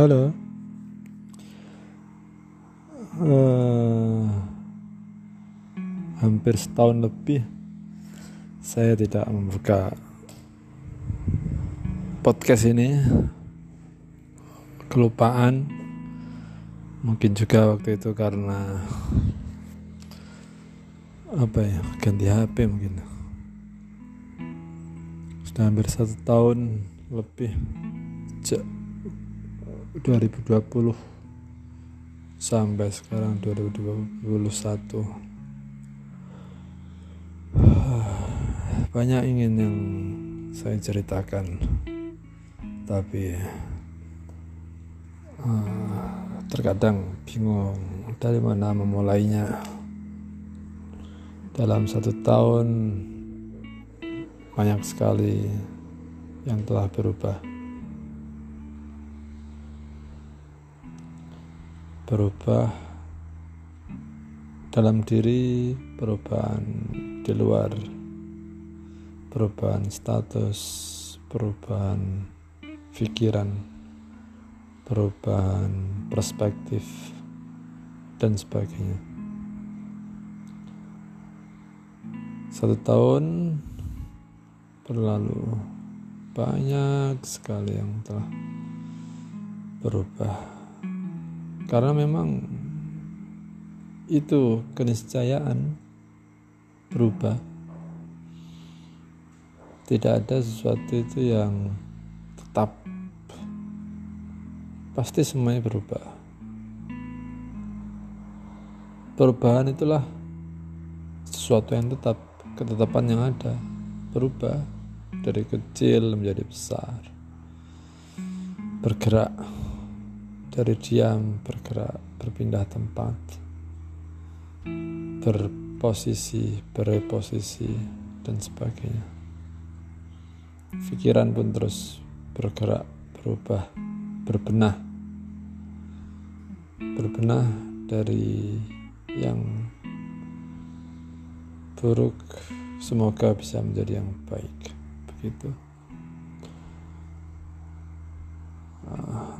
Halo. Uh, hampir setahun lebih saya tidak membuka podcast ini. Kelupaan. Mungkin juga waktu itu karena apa ya ganti HP mungkin sudah hampir satu tahun lebih sejak 2020 sampai sekarang 2021 banyak ingin yang saya ceritakan tapi uh, terkadang bingung dari mana memulainya. Dalam satu tahun banyak sekali yang telah berubah berubah dalam diri, perubahan di luar, perubahan status, perubahan pikiran, perubahan perspektif, dan sebagainya. Satu tahun berlalu, banyak sekali yang telah berubah karena memang itu keniscayaan berubah. Tidak ada sesuatu itu yang tetap. Pasti semuanya berubah. Perubahan itulah sesuatu yang tetap ketetapan yang ada berubah dari kecil menjadi besar. Bergerak dari diam bergerak berpindah tempat. Berposisi bereposisi dan sebagainya. Pikiran pun terus bergerak berubah berbenah. Berbenah dari yang buruk semoga bisa menjadi yang baik. Begitu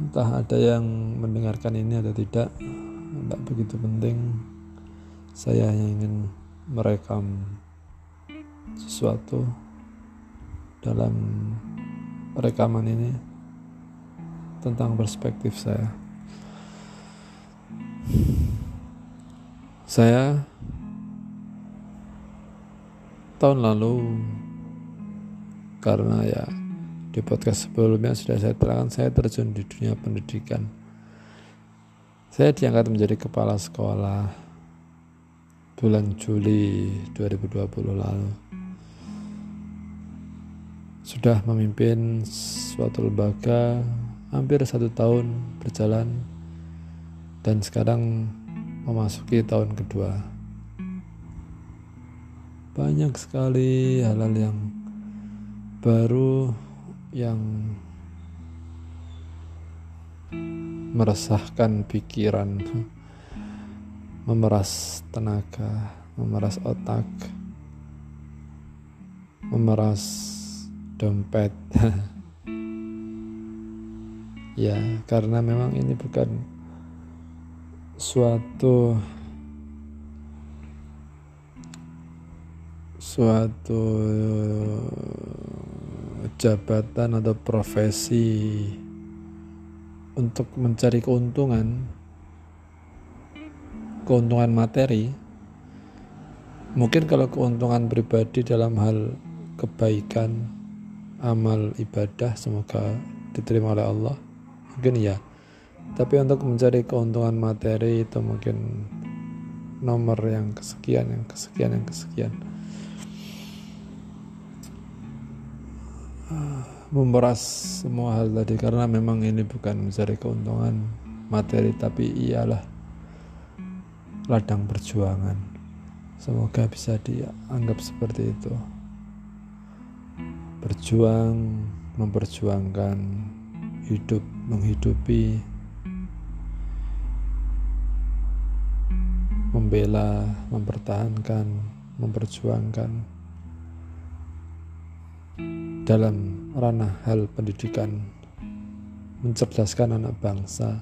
entah ada yang mendengarkan ini atau tidak tidak begitu penting. Saya hanya ingin merekam sesuatu dalam rekaman ini tentang perspektif saya. Saya tahun lalu karena ya di podcast sebelumnya sudah saya terangkan saya terjun di dunia pendidikan. Saya diangkat menjadi kepala sekolah bulan Juli 2020 lalu. Sudah memimpin suatu lembaga hampir satu tahun berjalan dan sekarang memasuki tahun kedua. Banyak sekali hal-hal yang baru yang meresahkan pikiran, memeras tenaga, memeras otak, memeras dompet. ya, karena memang ini bukan suatu suatu jabatan atau profesi untuk mencari keuntungan keuntungan materi mungkin kalau keuntungan pribadi dalam hal kebaikan amal ibadah semoga diterima oleh Allah mungkin ya tapi untuk mencari keuntungan materi itu mungkin nomor yang kesekian yang kesekian yang kesekian memeras semua hal tadi karena memang ini bukan mencari keuntungan materi tapi ialah ladang perjuangan. Semoga bisa dianggap seperti itu. Berjuang memperjuangkan hidup menghidupi membela mempertahankan memperjuangkan dalam ranah hal pendidikan mencerdaskan anak bangsa,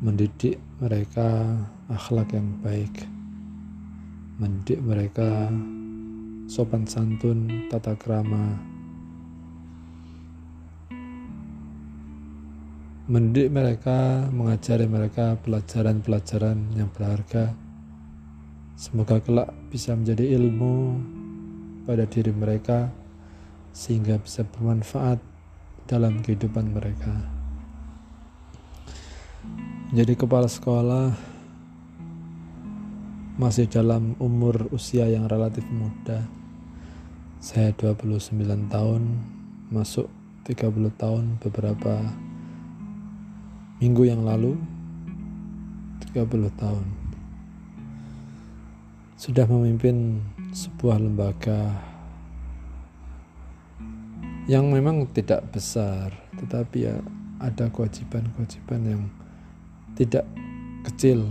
mendidik mereka akhlak yang baik, mendidik mereka sopan santun, tata krama, mendidik mereka, mengajari mereka pelajaran-pelajaran yang berharga. Semoga kelak bisa menjadi ilmu pada diri mereka sehingga bisa bermanfaat dalam kehidupan mereka. Menjadi kepala sekolah masih dalam umur usia yang relatif muda. Saya 29 tahun, masuk 30 tahun beberapa minggu yang lalu 30 tahun sudah memimpin sebuah lembaga yang memang tidak besar tetapi ya ada kewajiban-kewajiban yang tidak kecil.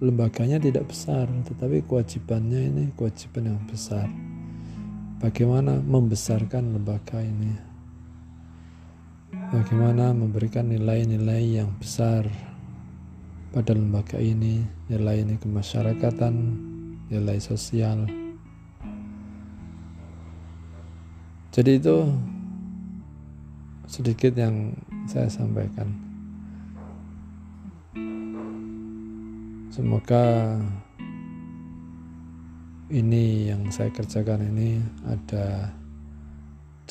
Lembaganya tidak besar tetapi kewajibannya ini kewajiban yang besar. Bagaimana membesarkan lembaga ini? Bagaimana memberikan nilai-nilai yang besar pada lembaga ini, nilai ini kemasyarakatan, nilai sosial. Jadi itu sedikit yang saya sampaikan. Semoga ini yang saya kerjakan ini ada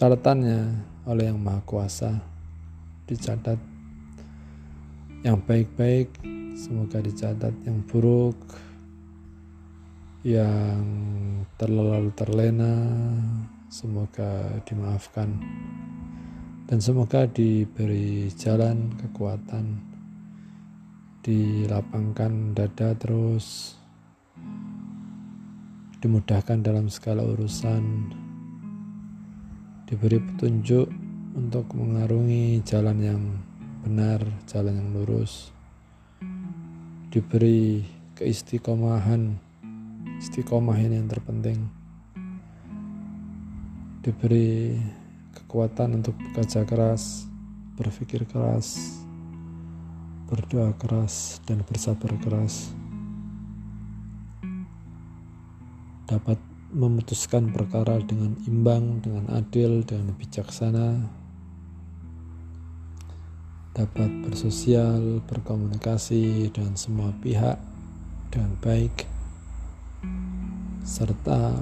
catatannya oleh Yang Maha Kuasa dicatat yang baik-baik semoga dicatat yang buruk yang terlalu terlena semoga dimaafkan dan semoga diberi jalan kekuatan dilapangkan dada terus dimudahkan dalam segala urusan diberi petunjuk untuk mengarungi jalan yang benar, jalan yang lurus. Diberi keistiqomahan, istiqomah ini yang terpenting. Diberi kekuatan untuk bekerja keras, berpikir keras, berdoa keras, dan bersabar keras. Dapat memutuskan perkara dengan imbang, dengan adil, dengan bijaksana, dapat bersosial, berkomunikasi dengan semua pihak dengan baik, serta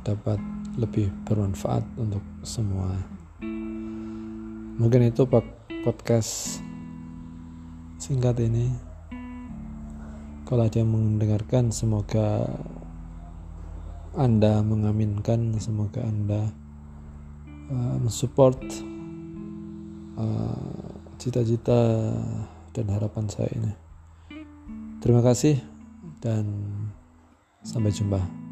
dapat lebih bermanfaat untuk semua. Mungkin itu podcast singkat ini. Kalau ada yang mendengarkan, semoga Anda mengaminkan, semoga Anda uh, mensupport uh, cita-cita dan harapan saya ini. Terima kasih dan sampai jumpa.